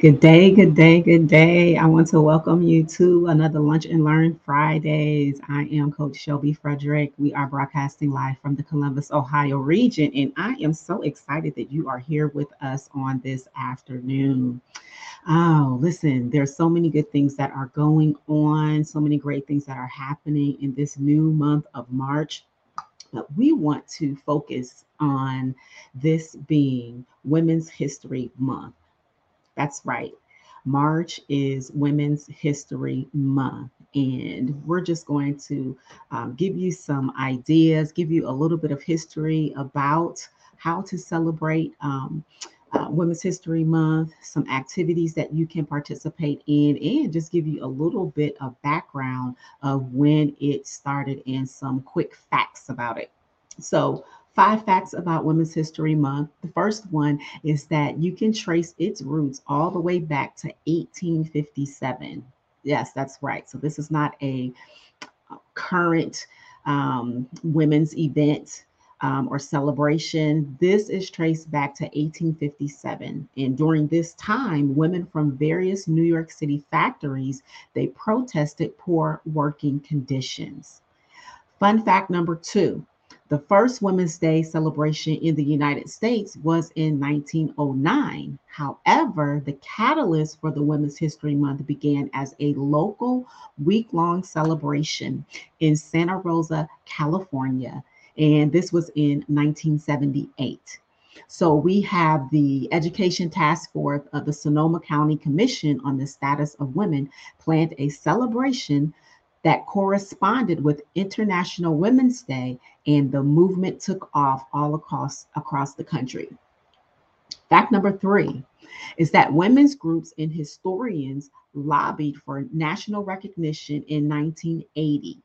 Good day, good day, good day. I want to welcome you to another Lunch and Learn Fridays. I am Coach Shelby Frederick. We are broadcasting live from the Columbus, Ohio region, and I am so excited that you are here with us on this afternoon. Oh, listen, there's so many good things that are going on, so many great things that are happening in this new month of March. But we want to focus on this being Women's History Month. That's right. March is Women's History Month. And we're just going to um, give you some ideas, give you a little bit of history about how to celebrate um, uh, Women's History Month, some activities that you can participate in, and just give you a little bit of background of when it started and some quick facts about it. So, Five facts about Women's History Month. The first one is that you can trace its roots all the way back to 1857. Yes, that's right. So this is not a current um, women's event um, or celebration. This is traced back to 1857. And during this time, women from various New York City factories, they protested poor working conditions. Fun fact number two, the first Women's Day celebration in the United States was in 1909. However, the catalyst for the Women's History Month began as a local week long celebration in Santa Rosa, California. And this was in 1978. So we have the Education Task Force of the Sonoma County Commission on the Status of Women planned a celebration that corresponded with International Women's Day, and the movement took off all across, across the country. Fact number three is that women's groups and historians lobbied for national recognition in 1980.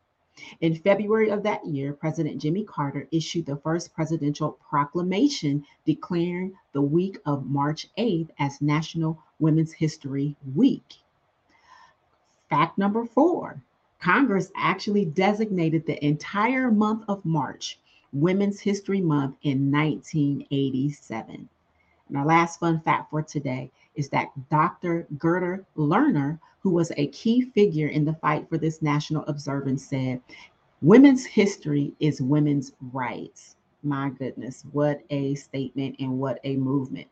In February of that year, President Jimmy Carter issued the first presidential proclamation declaring the week of March 8th as National Women's History Week. Fact number four Congress actually designated the entire month of March Women's History Month in 1987. And our last fun fact for today is that Dr. Gerda Lerner, who was a key figure in the fight for this national observance, said, Women's history is women's rights. My goodness, what a statement and what a movement.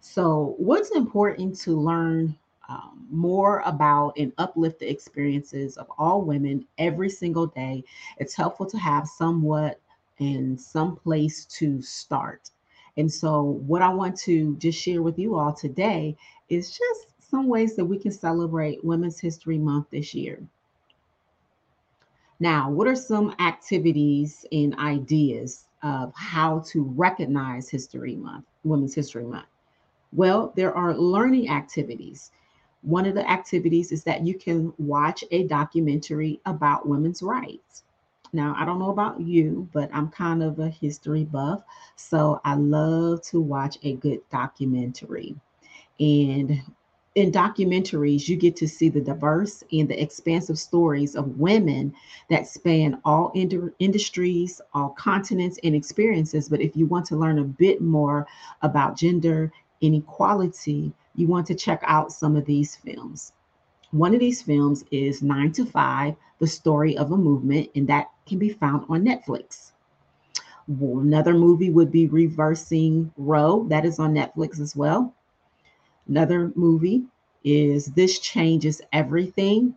So, what's important to learn um, more about and uplift the experiences of all women every single day. It's helpful to have somewhat and some place to start. And so, what I want to just share with you all today is just some ways that we can celebrate Women's History Month this year. Now, what are some activities and ideas of how to recognize History Month, Women's History Month? Well, there are learning activities. One of the activities is that you can watch a documentary about women's rights. Now, I don't know about you, but I'm kind of a history buff. So I love to watch a good documentary. And in documentaries, you get to see the diverse and the expansive stories of women that span all ind- industries, all continents, and experiences. But if you want to learn a bit more about gender inequality, you want to check out some of these films. One of these films is Nine to Five, The Story of a Movement, and that can be found on Netflix. Another movie would be Reversing Roe, that is on Netflix as well. Another movie is This Changes Everything,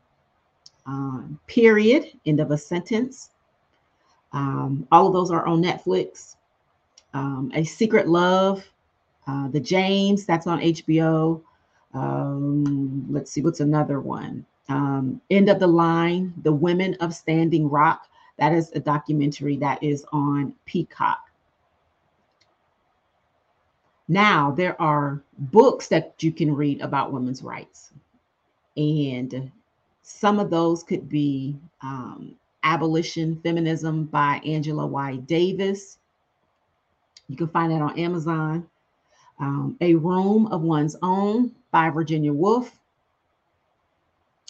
um, period, end of a sentence. Um, all of those are on Netflix. Um, a Secret Love, uh, the Janes, that's on HBO. Um, let's see, what's another one? Um, End of the Line, The Women of Standing Rock. That is a documentary that is on Peacock. Now, there are books that you can read about women's rights. And some of those could be um, Abolition Feminism by Angela Y. Davis. You can find that on Amazon um, A Room of One's Own by Virginia Woolf.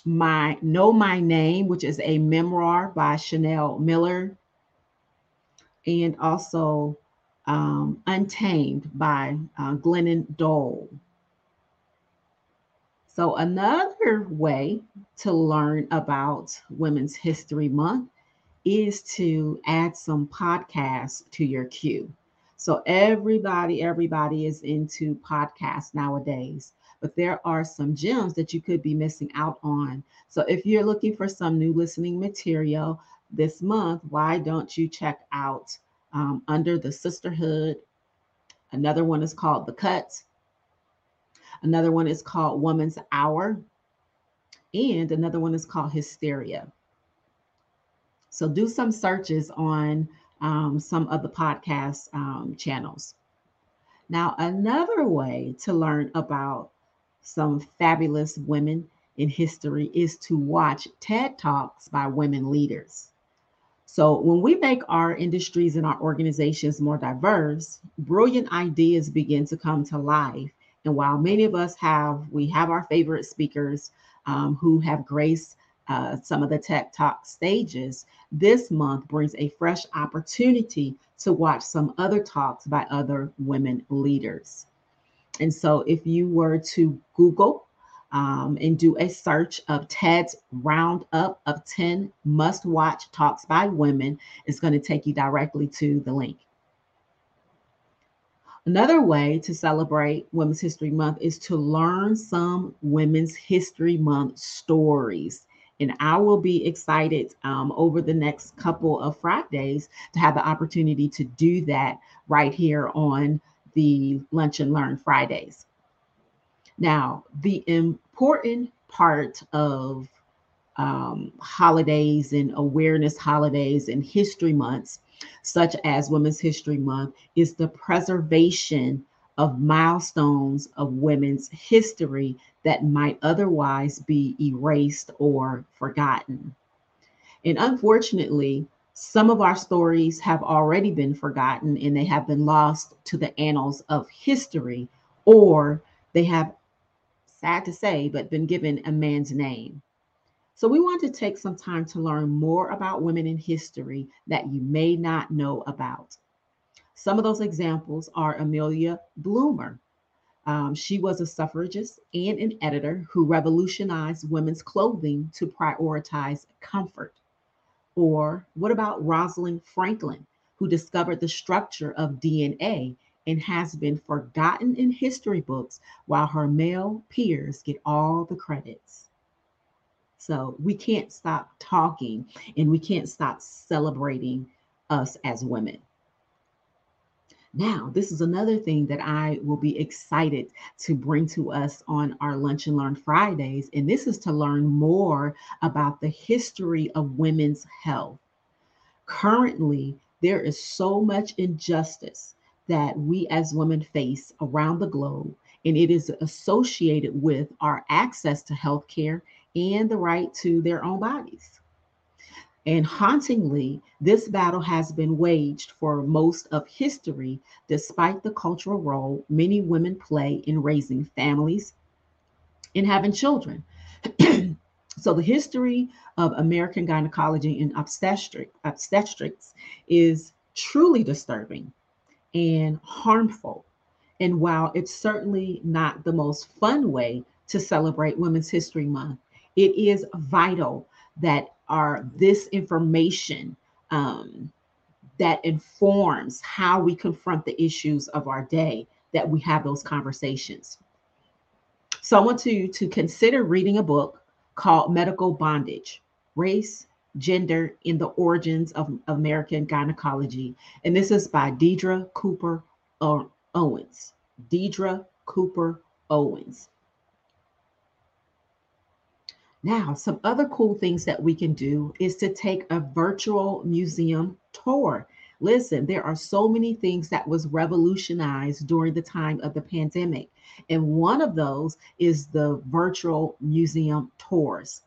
My Know My Name, which is a memoir by Chanel Miller. And also um, Untamed by uh, Glennon Doyle. So, another way to learn about Women's History Month is to add some podcasts to your queue. So, everybody, everybody is into podcasts nowadays, but there are some gems that you could be missing out on. So, if you're looking for some new listening material this month, why don't you check out um, Under the Sisterhood? Another one is called The Cut Another one is called Woman's Hour. And another one is called Hysteria. So do some searches on um, some of the podcast um, channels. Now, another way to learn about some fabulous women in history is to watch TED Talks by women leaders. So, when we make our industries and our organizations more diverse, brilliant ideas begin to come to life and while many of us have, we have our favorite speakers um, who have graced uh, some of the TED Talk stages, this month brings a fresh opportunity to watch some other talks by other women leaders. And so if you were to Google um, and do a search of TED's roundup of 10 must watch talks by women, it's going to take you directly to the link. Another way to celebrate Women's History Month is to learn some Women's History Month stories. And I will be excited um, over the next couple of Fridays to have the opportunity to do that right here on the Lunch and Learn Fridays. Now, the important part of um, holidays and awareness holidays and history months such as Women's History Month, is the preservation of milestones of women's history that might otherwise be erased or forgotten. And unfortunately, some of our stories have already been forgotten and they have been lost to the annals of history, or they have, sad to say, but been given a man's name. So, we want to take some time to learn more about women in history that you may not know about. Some of those examples are Amelia Bloomer. Um, she was a suffragist and an editor who revolutionized women's clothing to prioritize comfort. Or what about Rosalind Franklin, who discovered the structure of DNA and has been forgotten in history books while her male peers get all the credits? So we can't stop talking and we can't stop celebrating us as women. Now, this is another thing that I will be excited to bring to us on our Lunch and Learn Fridays. And this is to learn more about the history of women's health. Currently, there is so much injustice that we as women face around the globe, and it is associated with our access to health care and the right to their own bodies. And hauntingly, this battle has been waged for most of history, despite the cultural role many women play in raising families and having children. so, the history of American gynecology and obstetric, obstetrics is truly disturbing and harmful. And while it's certainly not the most fun way to celebrate Women's History Month, it is vital that our this information um, that informs how we confront the issues of our day that we have those conversations. So i want you to consider reading a book called medical bondage race gender in the origins of american gynecology. And this is by Deirdre cooper owens. Deidre cooper owens now, some other cool things that we can do is to take a virtual museum tour. Listen, there are so many things that was revolutionized during the time of the pandemic. And one of those is the virtual museum tours.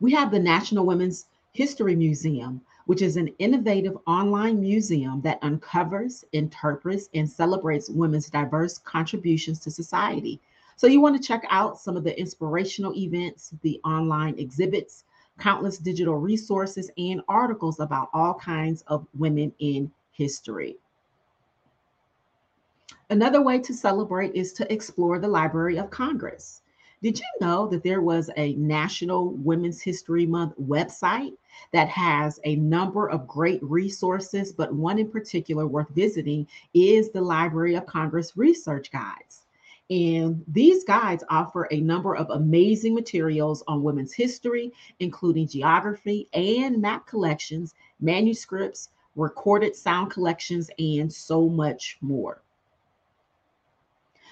We have the National Women's History Museum, which is an innovative online museum that uncovers, interprets, and celebrates women's diverse contributions to society. So you want to check out some of the inspirational events, the online exhibits, countless digital resources, and articles about all kinds of women in history. Another way to celebrate is to explore the Library of Congress. Did you know that there was a National Women's History Month website that has a number of great resources, but one in particular worth visiting is the Library of Congress Research Guides. And these guides offer a number of amazing materials on women's history, including geography and map collections, manuscripts, recorded sound collections, and so much more.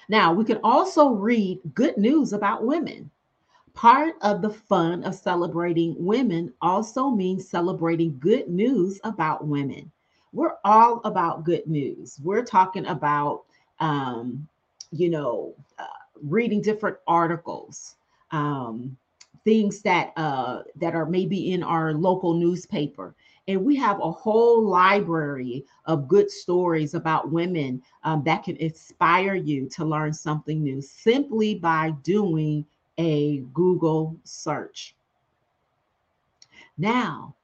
Now, we can also read good news about women. Part of the fun of celebrating women also means celebrating good news about women. We're all about good news. We're talking about, um, you know, uh, reading different articles, um, things that uh, that are maybe in our local newspaper, and we have a whole library of good stories about women um, that can inspire you to learn something new simply by doing a Google search. Now,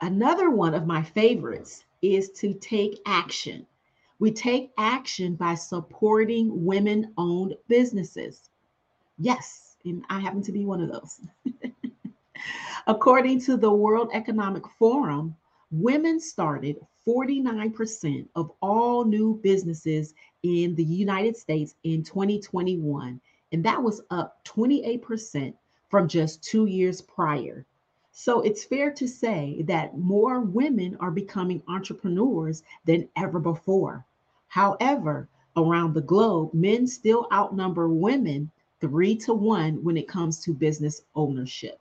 another one of my favorites is to take action. We take action by supporting women owned businesses. Yes, and I happen to be one of those. According to the World Economic Forum, women started 49% of all new businesses in the United States in 2021, and that was up 28% from just two years prior. So it's fair to say that more women are becoming entrepreneurs than ever before. However, around the globe, men still outnumber women three to one when it comes to business ownership.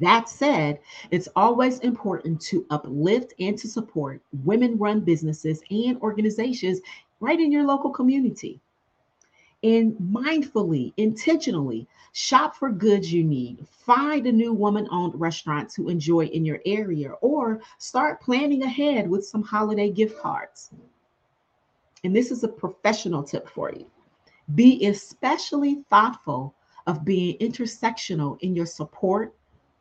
That said, it's always important to uplift and to support women run businesses and organizations right in your local community. And mindfully, intentionally shop for goods you need. Find a new woman owned restaurant to enjoy in your area or start planning ahead with some holiday gift cards. And this is a professional tip for you. Be especially thoughtful of being intersectional in your support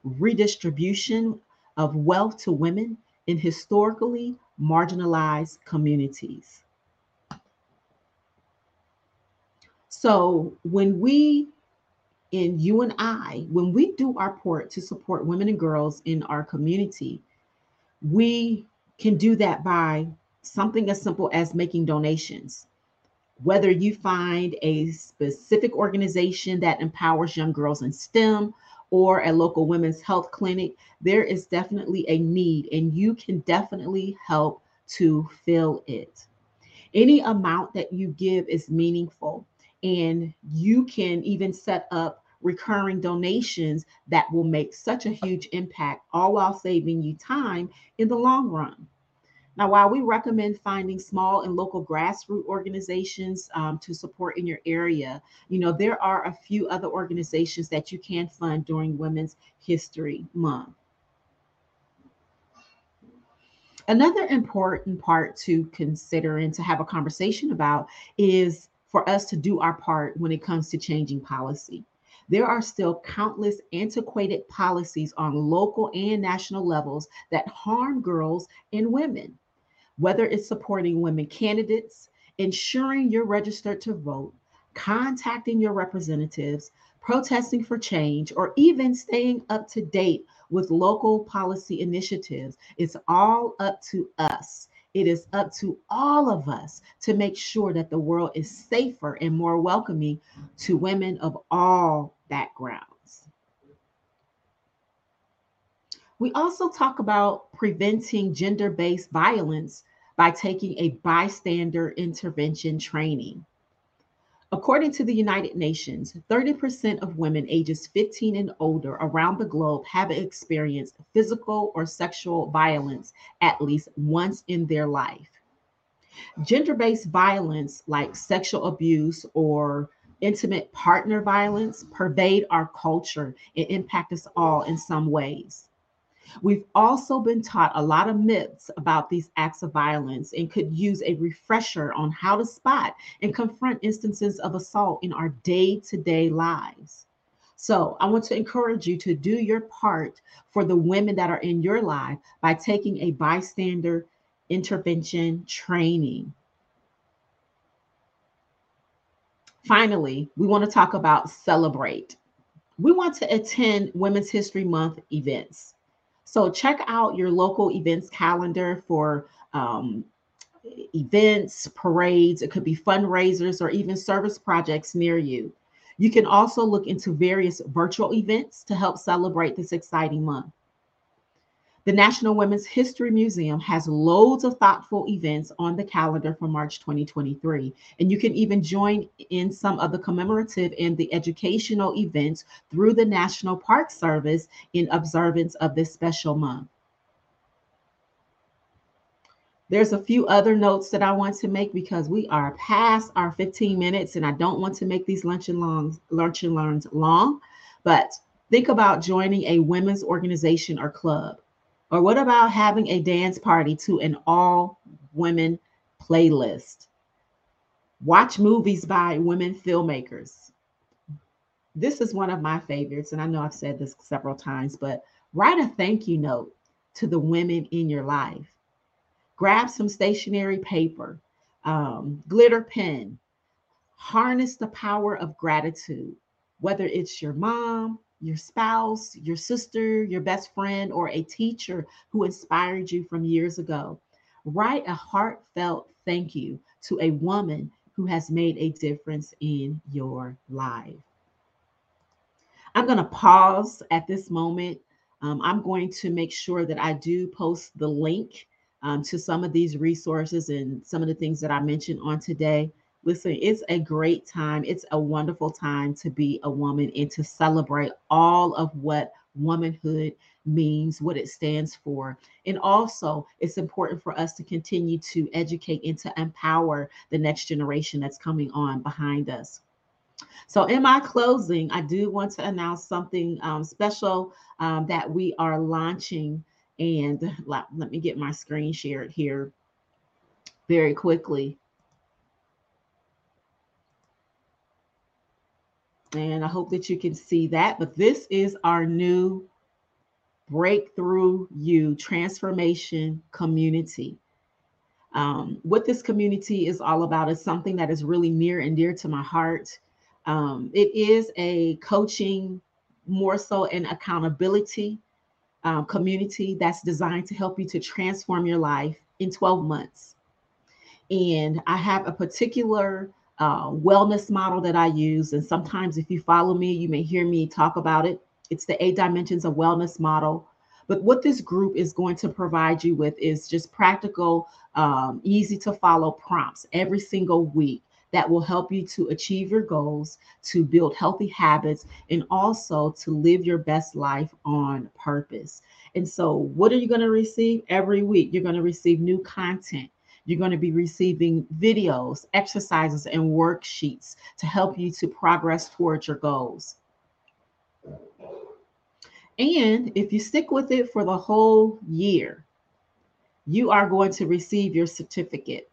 redistribution of wealth to women in historically marginalized communities. So when we, in you and I, when we do our part to support women and girls in our community, we can do that by something as simple as making donations. Whether you find a specific organization that empowers young girls in STEM or a local women's health clinic, there is definitely a need, and you can definitely help to fill it. Any amount that you give is meaningful, and you can even set up recurring donations that will make such a huge impact, all while saving you time in the long run. Now, while we recommend finding small and local grassroots organizations um, to support in your area, you know, there are a few other organizations that you can fund during Women's History Month. Another important part to consider and to have a conversation about is for us to do our part when it comes to changing policy. There are still countless antiquated policies on local and national levels that harm girls and women whether it's supporting women candidates, ensuring you're registered to vote, contacting your representatives, protesting for change, or even staying up to date with local policy initiatives. It's all up to us. It is up to all of us to make sure that the world is safer and more welcoming to women of all backgrounds. We also talk about preventing gender based violence by taking a bystander intervention training. According to the United Nations, 30% of women ages 15 and older around the globe have experienced physical or sexual violence at least once in their life. Gender based violence, like sexual abuse or intimate partner violence, pervade our culture and impact us all in some ways. We've also been taught a lot of myths about these acts of violence and could use a refresher on how to spot and confront instances of assault in our day to day lives. So, I want to encourage you to do your part for the women that are in your life by taking a bystander intervention training. finally, we want to talk about celebrate. We want to attend Women's History Month events. So check out your local events calendar for um, events, parades, it could be fundraisers, or even service projects near you. You can also look into various virtual events to help celebrate this exciting month. The National Women's History Museum has loads of thoughtful events on the calendar for March 2023. And you can even join in some of the commemorative and the educational events through the National Park Service in observance of this special month. There's a few other notes that I want to make because we are past our 15 minutes and I don't want to make these lunch and longs, lunch and learns long, but think about joining a women's organization or club. Or what about having a dance party to an all women playlist? Watch movies by women filmmakers. This is one of my favorites, and I know I've said this several times, but write a thank you note to the women in your life. Grab some stationery paper, um, glitter pen, harness the power of gratitude, whether it's your mom, your spouse, your sister, your best friend, or a teacher who inspired you from years ago. Write a heartfelt thank you to a woman who has made a difference in your life. I'm going to pause at this moment. Um, I'm going to make sure that I do post the link um, to some of these resources and some of the things that I mentioned on today. Listen, it's a great time. It's a wonderful time to be a woman and to celebrate all of what womanhood means, what it stands for. And also, it's important for us to continue to educate and to empower the next generation that's coming on behind us. So, in my closing, I do want to announce something um, special um, that we are launching. And let, let me get my screen shared here very quickly. And I hope that you can see that. But this is our new Breakthrough You Transformation Community. Um, what this community is all about is something that is really near and dear to my heart. Um, it is a coaching, more so an accountability uh, community that's designed to help you to transform your life in 12 months. And I have a particular uh, wellness model that I use. And sometimes, if you follow me, you may hear me talk about it. It's the eight dimensions of wellness model. But what this group is going to provide you with is just practical, um, easy to follow prompts every single week that will help you to achieve your goals, to build healthy habits, and also to live your best life on purpose. And so, what are you going to receive every week? You're going to receive new content you're going to be receiving videos, exercises, and worksheets to help you to progress towards your goals. And if you stick with it for the whole year, you are going to receive your certificate.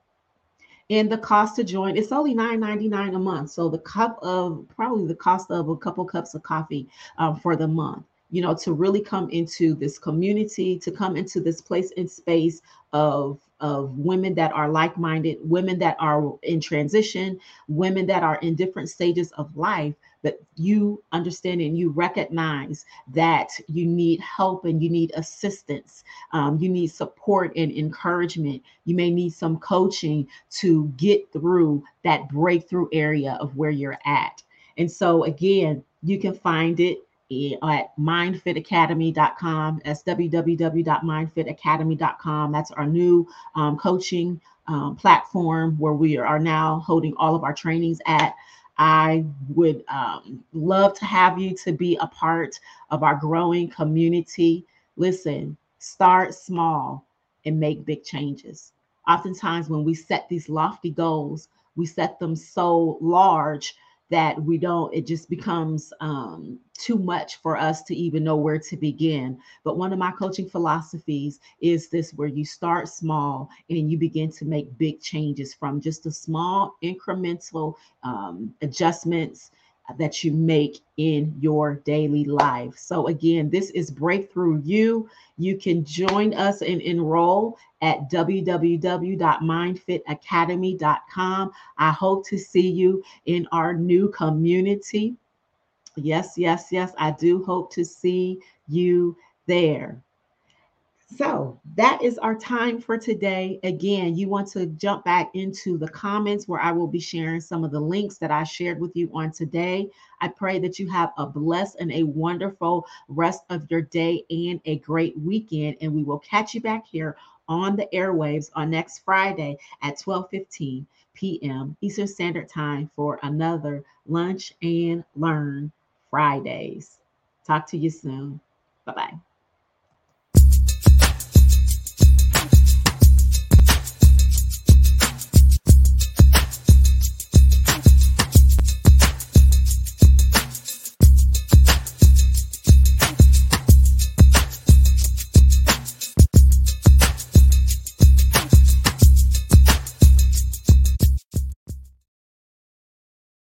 And the cost to join, it's only $9.99 a month. So the cup of probably the cost of a couple cups of coffee um, for the month you know, to really come into this community, to come into this place and space of of women that are like-minded, women that are in transition, women that are in different stages of life, but you understand and you recognize that you need help and you need assistance, um, you need support and encouragement. You may need some coaching to get through that breakthrough area of where you're at. And so, again, you can find it at mindfitacademy.com. That's www.mindfitacademy.com. That's our new um, coaching um, platform where we are now holding all of our trainings at. I would um, love to have you to be a part of our growing community. Listen, start small and make big changes. Oftentimes, when we set these lofty goals, we set them so large that we don't it just becomes um, too much for us to even know where to begin. But one of my coaching philosophies is this where you start small and you begin to make big changes from just a small incremental um, adjustments that you make in your daily life. So, again, this is Breakthrough You. You can join us and enroll at www.mindfitacademy.com. I hope to see you in our new community. Yes, yes, yes. I do hope to see you there. So that is our time for today. Again, you want to jump back into the comments where I will be sharing some of the links that I shared with you on today. I pray that you have a blessed and a wonderful rest of your day and a great weekend. And we will catch you back here on the airwaves on next Friday at 12:15 p.m. Eastern Standard Time for another Lunch and Learn Fridays. Talk to you soon. Bye bye.